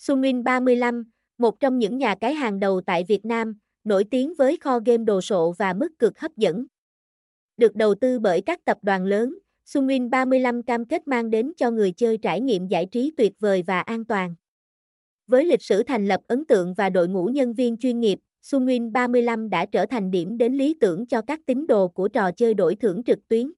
Sunwin 35, một trong những nhà cái hàng đầu tại Việt Nam, nổi tiếng với kho game đồ sộ và mức cực hấp dẫn. Được đầu tư bởi các tập đoàn lớn, Sunwin 35 cam kết mang đến cho người chơi trải nghiệm giải trí tuyệt vời và an toàn. Với lịch sử thành lập ấn tượng và đội ngũ nhân viên chuyên nghiệp, Sunwin 35 đã trở thành điểm đến lý tưởng cho các tín đồ của trò chơi đổi thưởng trực tuyến.